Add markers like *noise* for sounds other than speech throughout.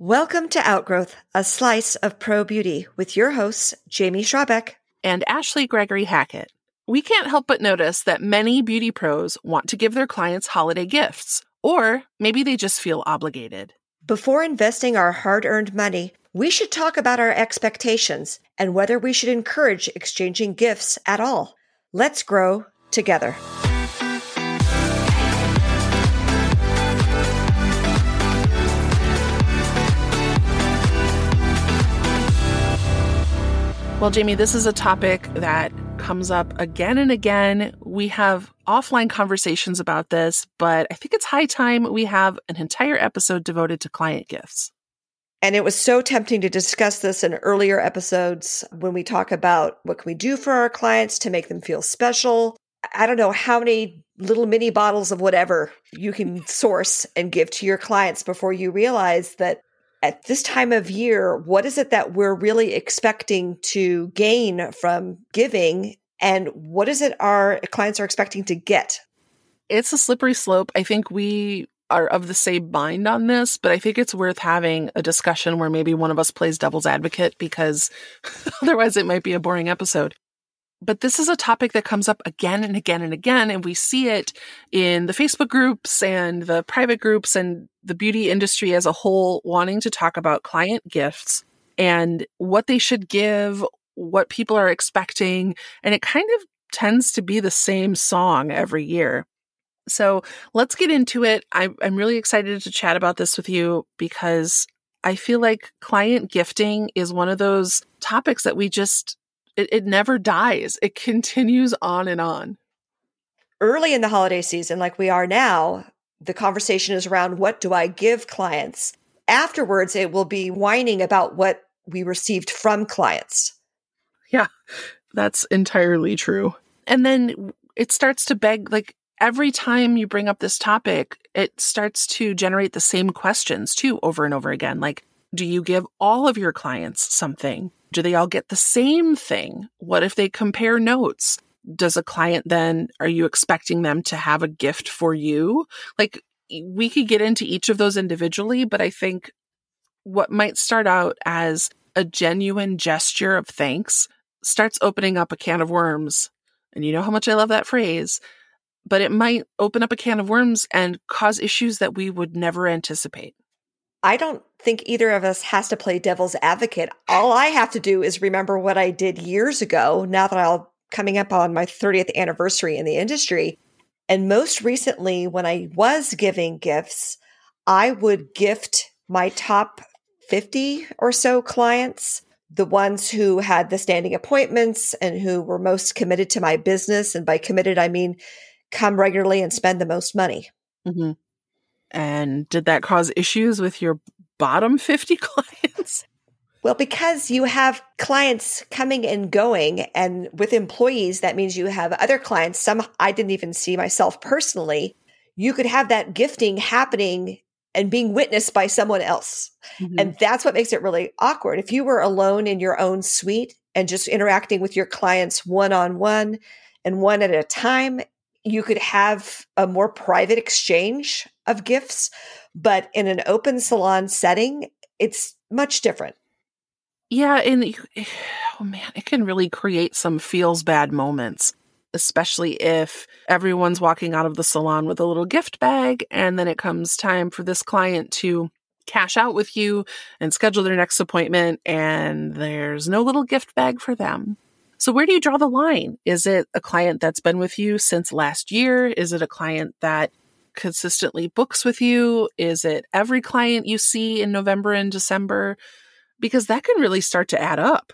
Welcome to Outgrowth, a slice of pro beauty with your hosts, Jamie Schrabeck and Ashley Gregory Hackett. We can't help but notice that many beauty pros want to give their clients holiday gifts, or maybe they just feel obligated. Before investing our hard earned money, we should talk about our expectations and whether we should encourage exchanging gifts at all. Let's grow together. Well, Jamie, this is a topic that comes up again and again. We have offline conversations about this, but I think it's high time we have an entire episode devoted to client gifts. And it was so tempting to discuss this in earlier episodes when we talk about what can we do for our clients to make them feel special. I don't know how many little mini bottles of whatever you can source and give to your clients before you realize that at this time of year, what is it that we're really expecting to gain from giving? And what is it our clients are expecting to get? It's a slippery slope. I think we are of the same mind on this, but I think it's worth having a discussion where maybe one of us plays devil's advocate because *laughs* otherwise it might be a boring episode. But this is a topic that comes up again and again and again. And we see it in the Facebook groups and the private groups and the beauty industry as a whole wanting to talk about client gifts and what they should give, what people are expecting. And it kind of tends to be the same song every year. So let's get into it. I, am really excited to chat about this with you because I feel like client gifting is one of those topics that we just it, it never dies. It continues on and on. Early in the holiday season, like we are now, the conversation is around what do I give clients? Afterwards, it will be whining about what we received from clients. Yeah, that's entirely true. And then it starts to beg, like, every time you bring up this topic, it starts to generate the same questions too, over and over again. Like, do you give all of your clients something? Do they all get the same thing? What if they compare notes? Does a client then, are you expecting them to have a gift for you? Like, we could get into each of those individually, but I think what might start out as a genuine gesture of thanks starts opening up a can of worms. And you know how much I love that phrase, but it might open up a can of worms and cause issues that we would never anticipate. I don't think either of us has to play devil's advocate. All I have to do is remember what I did years ago, now that I'm coming up on my 30th anniversary in the industry. And most recently, when I was giving gifts, I would gift my top 50 or so clients, the ones who had the standing appointments and who were most committed to my business. And by committed, I mean come regularly and spend the most money. Mm-hmm. And did that cause issues with your bottom 50 *laughs* clients? Well, because you have clients coming and going, and with employees, that means you have other clients. Some I didn't even see myself personally. You could have that gifting happening and being witnessed by someone else. Mm-hmm. And that's what makes it really awkward. If you were alone in your own suite and just interacting with your clients one on one and one at a time, you could have a more private exchange of gifts, but in an open salon setting, it's much different. Yeah, and *sighs* oh man, it can really create some feels bad moments, especially if everyone's walking out of the salon with a little gift bag and then it comes time for this client to cash out with you and schedule their next appointment and there's no little gift bag for them. So where do you draw the line? Is it a client that's been with you since last year? Is it a client that consistently books with you? Is it every client you see in November and December? Because that can really start to add up.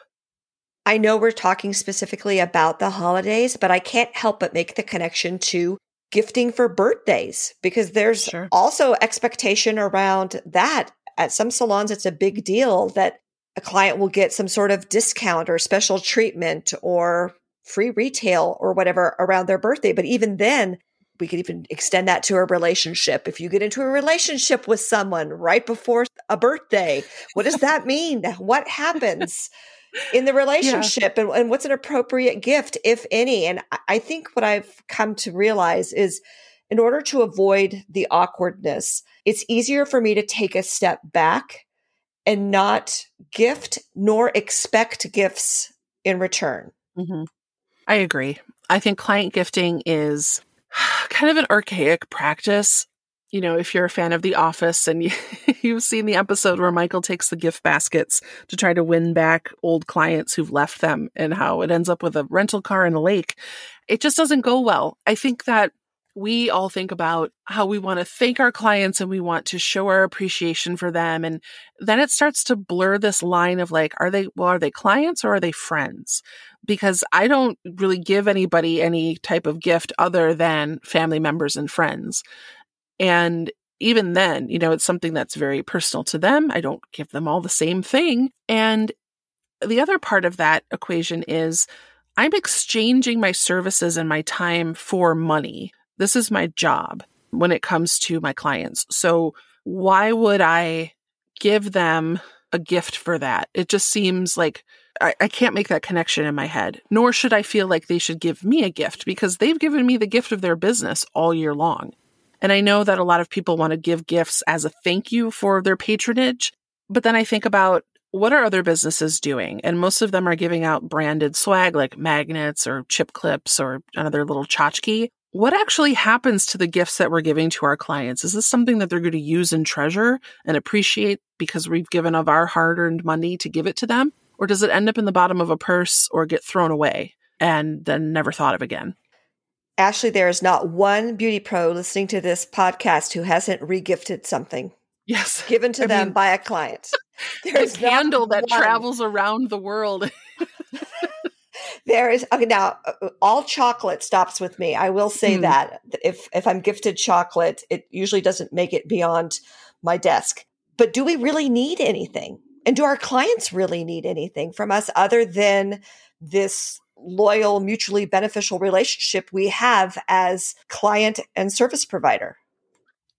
I know we're talking specifically about the holidays, but I can't help but make the connection to gifting for birthdays because there's sure. also expectation around that. At some salons, it's a big deal that a client will get some sort of discount or special treatment or free retail or whatever around their birthday. But even then, we could even extend that to a relationship. If you get into a relationship with someone right before a birthday, what does that mean? what happens in the *laughs* relationship yeah. and, and what's an appropriate gift, if any? And I think what I've come to realize is in order to avoid the awkwardness, it's easier for me to take a step back and not gift nor expect gifts in return. Mm-hmm. I agree. I think client gifting is *sighs* kind of an archaic practice. You know, if you're a fan of The Office and you, *laughs* you've seen the episode where Michael takes the gift baskets to try to win back old clients who've left them and how it ends up with a rental car in a lake, it just doesn't go well. I think that we all think about how we want to thank our clients and we want to show our appreciation for them. And then it starts to blur this line of like, are they, well, are they clients or are they friends? Because I don't really give anybody any type of gift other than family members and friends. And even then, you know, it's something that's very personal to them. I don't give them all the same thing. And the other part of that equation is I'm exchanging my services and my time for money. This is my job when it comes to my clients. So why would I give them a gift for that? It just seems like I, I, can't make that connection in my head, nor should I feel like they should give me a gift because they've given me the gift of their business all year long. And I know that a lot of people want to give gifts as a thank you for their patronage. But then I think about what are other businesses doing? And most of them are giving out branded swag like magnets or chip clips or another little tchotchke what actually happens to the gifts that we're giving to our clients? Is this something that they're going to use and treasure and appreciate because we've given of our hard earned money to give it to them? Or does it end up in the bottom of a purse or get thrown away and then never thought of again? Ashley, there is not one beauty pro listening to this podcast who hasn't regifted something. Yes. Given to I them mean, by a client. *laughs* There's a candle that one. travels around the world. *laughs* there is okay now uh, all chocolate stops with me i will say mm. that if if i'm gifted chocolate it usually doesn't make it beyond my desk but do we really need anything and do our clients really need anything from us other than this loyal mutually beneficial relationship we have as client and service provider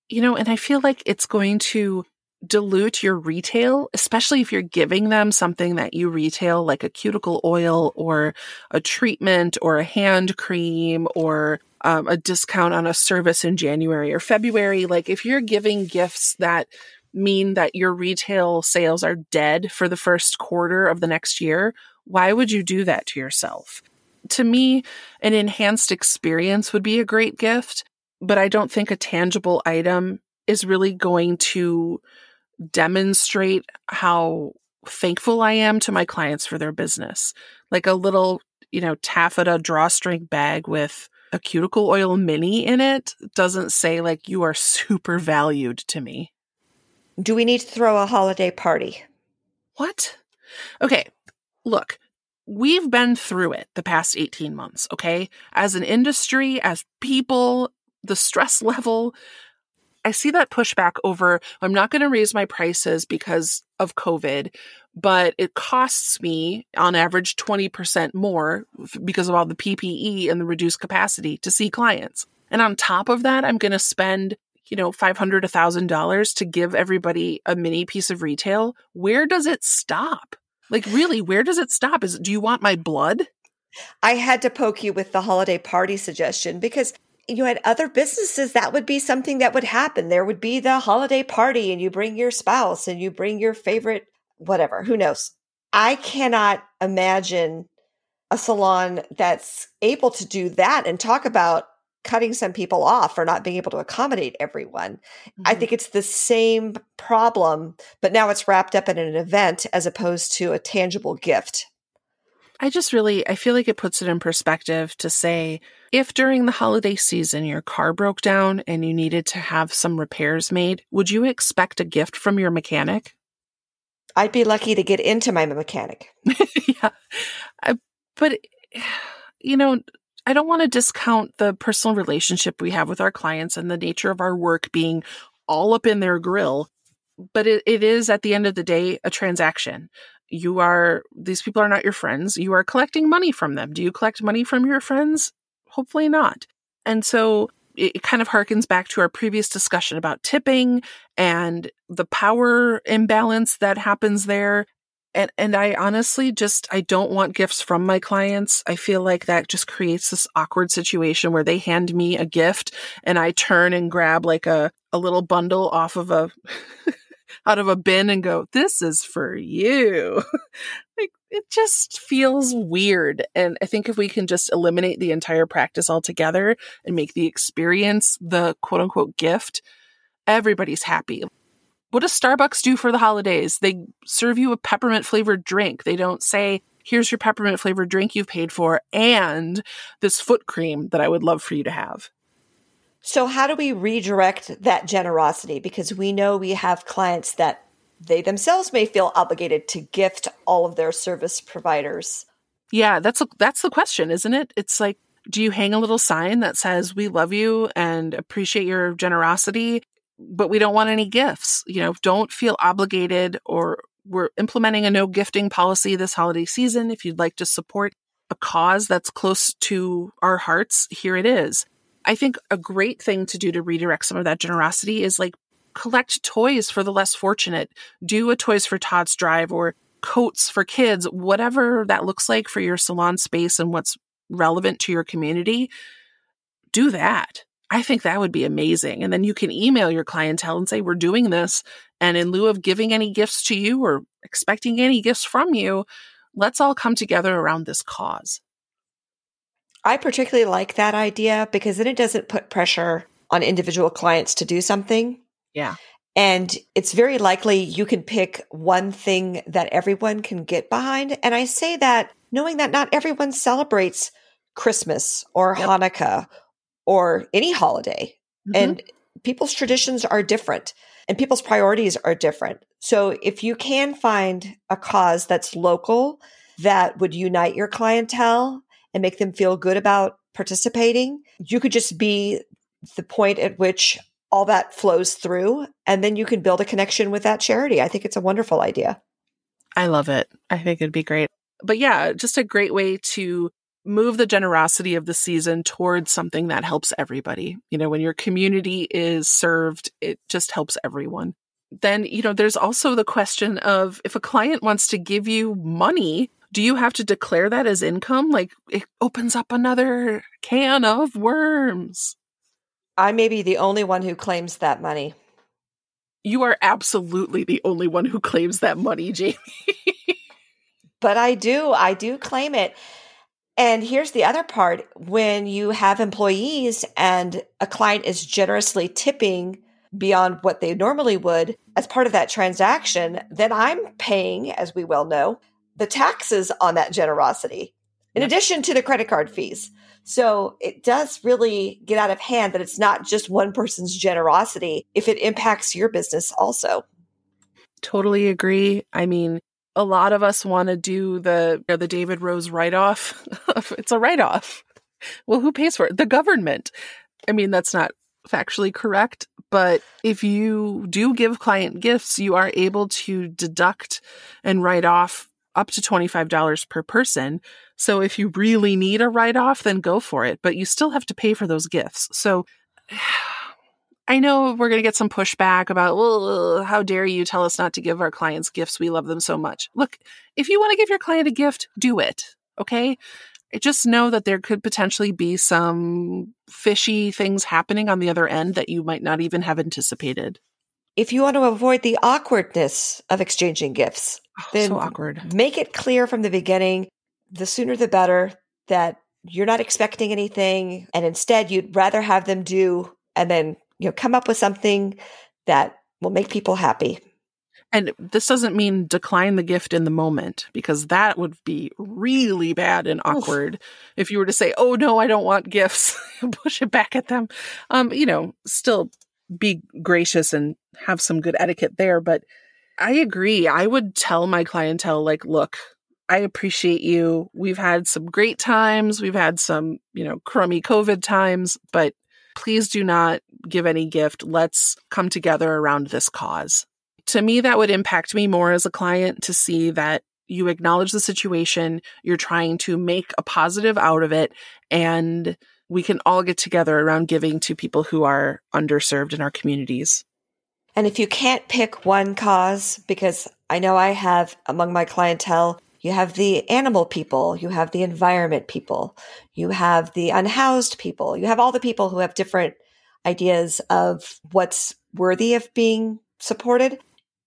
you know and i feel like it's going to dilute your retail, especially if you're giving them something that you retail, like a cuticle oil or a treatment or a hand cream or um, a discount on a service in January or February. Like if you're giving gifts that mean that your retail sales are dead for the first quarter of the next year, why would you do that to yourself? To me, an enhanced experience would be a great gift, but I don't think a tangible item is really going to demonstrate how thankful I am to my clients for their business. Like a little, you know, taffeta drawstring bag with a cuticle oil mini in it doesn't say like you are super valued to me. Do we need to throw a holiday party? What? Okay, look, we've been through it the past 18 months, okay? As an industry, as people, the stress *laughs* level, I see that pushback over I'm not going to raise my prices because of COVID, but it costs me on average 20% more because of all the PPE and the reduced capacity to see clients. And on top of that, I'm going to spend, you know, 500 a $1,000 to give everybody a mini piece of retail. Where does it stop? Like really, where does it stop? Is do you want my blood? I had to poke you with the holiday party suggestion because you know, at other businesses, that would be something that would happen. There would be the holiday party and you bring your spouse and you bring your favorite, whatever, who knows? I cannot imagine a salon that's able to do that and talk about cutting some people off or not being able to accommodate everyone. Mm-hmm. I think it's the same problem, but now it's wrapped up in an event as opposed to a tangible gift. I just really I feel like it puts it in perspective to say if during the holiday season your car broke down and you needed to have some repairs made, would you expect a gift from your mechanic? I'd be lucky to get into my mechanic. *laughs* yeah. I, but *sighs* you know, I don't want to discount the personal relationship we have with our clients and the nature of our work being all up in their grill but it, it is at the end of the day a transaction. You are these people are not your friends. You are collecting money from them. Do you collect money from your friends? Hopefully not. And so it kind of harkens back to our previous discussion about tipping and the power imbalance that happens there and and I honestly just I don't want gifts from my clients. I feel like that just creates this awkward situation where they hand me a gift and I turn and grab like a a little bundle off of a *laughs* out of a bin and go, this is for you. *laughs* like it just feels weird. And I think if we can just eliminate the entire practice altogether and make the experience the quote unquote gift, everybody's happy. What does Starbucks do for the holidays? They serve you a peppermint flavored drink. They don't say, here's your peppermint flavored drink you've paid for and this foot cream that I would love for you to have. So, how do we redirect that generosity? Because we know we have clients that they themselves may feel obligated to gift all of their service providers. Yeah, that's a, that's the question, isn't it? It's like do you hang a little sign that says we love you and appreciate your generosity, but we don't want any gifts? You know, don't feel obligated or we're implementing a no gifting policy this holiday season. If you'd like to support a cause that's close to our hearts, here it is. I think a great thing to do to redirect some of that generosity is like collect toys for the less fortunate. Do a Toys for Tots drive or coats for kids, whatever that looks like for your salon space and what's relevant to your community. Do that. I think that would be amazing. And then you can email your clientele and say, We're doing this. And in lieu of giving any gifts to you or expecting any gifts from you, let's all come together around this cause. I particularly like that idea because then it doesn't put pressure on individual clients to do something. Yeah. And it's very likely you can pick one thing that everyone can get behind. And I say that knowing that not everyone celebrates Christmas or yep. Hanukkah or any holiday. Mm-hmm. And people's traditions are different and people's priorities are different. So if you can find a cause that's local that would unite your clientele and make them feel good about participating, you could just be the point at which all that flows through and then you can build a connection with that charity. I think it's a wonderful idea. I love it. I think it'd be great. But yeah, just a great way to move the generosity of the season towards something that helps everybody. You know, when your community is served, it just helps everyone. Then, you know, there's also the question of if a client wants to give you money, do you have to declare that as income? Like it opens up another can of worms. I may be the only one who claims that money. You are absolutely the only one who claims that money, Jamie. *laughs* but I do. I do claim it. And here's the other part when you have employees and a client is generously tipping beyond what they normally would as part of that transaction, then I'm paying, as we well know, the taxes on that generosity in addition to the credit card fees. So it does really get out of hand that it's not just one person's generosity if it impacts your business also. Totally agree. I mean, a lot of us want to do the you know, the David Rose write off. *laughs* it's a write off. Well, who pays for it? The government. I mean, that's not factually correct, but if you do give client gifts, you are able to deduct and write off up to $25 per person. So if you really need a write off, then go for it, but you still have to pay for those gifts. So *sighs* I know we're going to get some pushback about, well, how dare you tell us not to give our clients gifts? We love them so much. Look, if you want to give your client a gift, do it. Okay. Just know that there could potentially be some fishy things happening on the other end that you might not even have anticipated. If you want to avoid the awkwardness of exchanging gifts, oh, then so awkward. make it clear from the beginning the sooner the better that you're not expecting anything and instead you'd rather have them do and then you know come up with something that will make people happy and this doesn't mean decline the gift in the moment because that would be really bad and awkward Oof. if you were to say oh no i don't want gifts *laughs* push it back at them um you know still be gracious and have some good etiquette there but i agree i would tell my clientele like look I appreciate you. We've had some great times. We've had some, you know, crummy COVID times, but please do not give any gift. Let's come together around this cause. To me, that would impact me more as a client to see that you acknowledge the situation, you're trying to make a positive out of it, and we can all get together around giving to people who are underserved in our communities. And if you can't pick one cause, because I know I have among my clientele you have the animal people, you have the environment people, you have the unhoused people, you have all the people who have different ideas of what's worthy of being supported.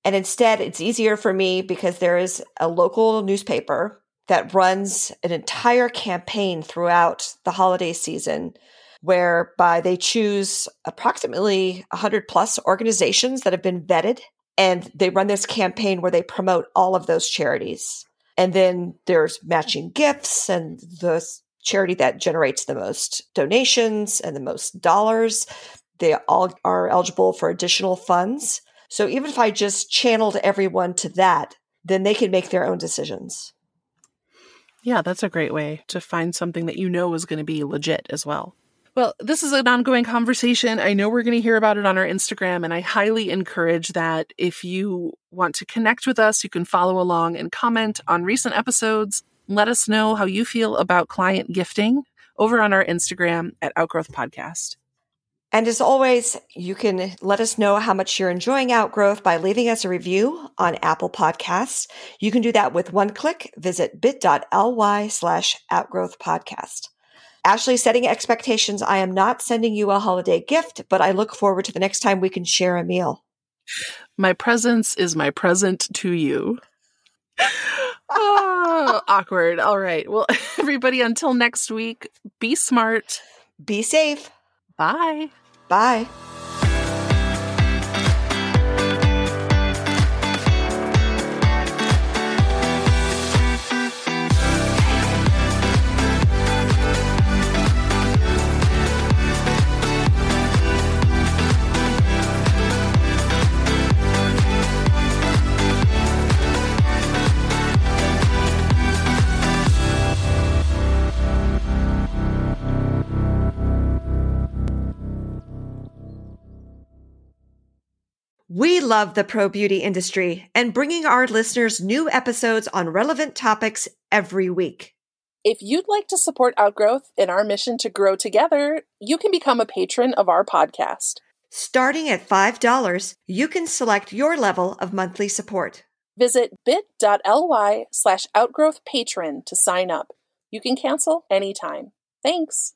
And instead, it's easier for me because there is a local newspaper that runs an entire campaign throughout the holiday season whereby they choose approximately 100 plus organizations that have been vetted and they run this campaign where they promote all of those charities. And then there's matching gifts and the charity that generates the most donations and the most dollars. They all are eligible for additional funds. So even if I just channeled everyone to that, then they can make their own decisions. Yeah, that's a great way to find something that you know is going to be legit as well. Well, this is an ongoing conversation. I know we're going to hear about it on our Instagram, and I highly encourage that if you want to connect with us, you can follow along and comment on recent episodes. Let us know how you feel about client gifting over on our Instagram at Outgrowth Podcast. And as always, you can let us know how much you're enjoying Outgrowth by leaving us a review on Apple Podcasts. You can do that with one click. Visit bit.ly slash outgrowth podcast. Ashley, setting expectations. I am not sending you a holiday gift, but I look forward to the next time we can share a meal. My presence is my present to you. *laughs* awkward. All right. Well, *laughs* everybody, until next week, be smart, be safe. Bye. Bye. We love the pro beauty industry and bringing our listeners new episodes on relevant topics every week. If you'd like to support Outgrowth in our mission to grow together, you can become a patron of our podcast. Starting at $5, you can select your level of monthly support. Visit bit.ly slash outgrowth patron to sign up. You can cancel anytime. Thanks.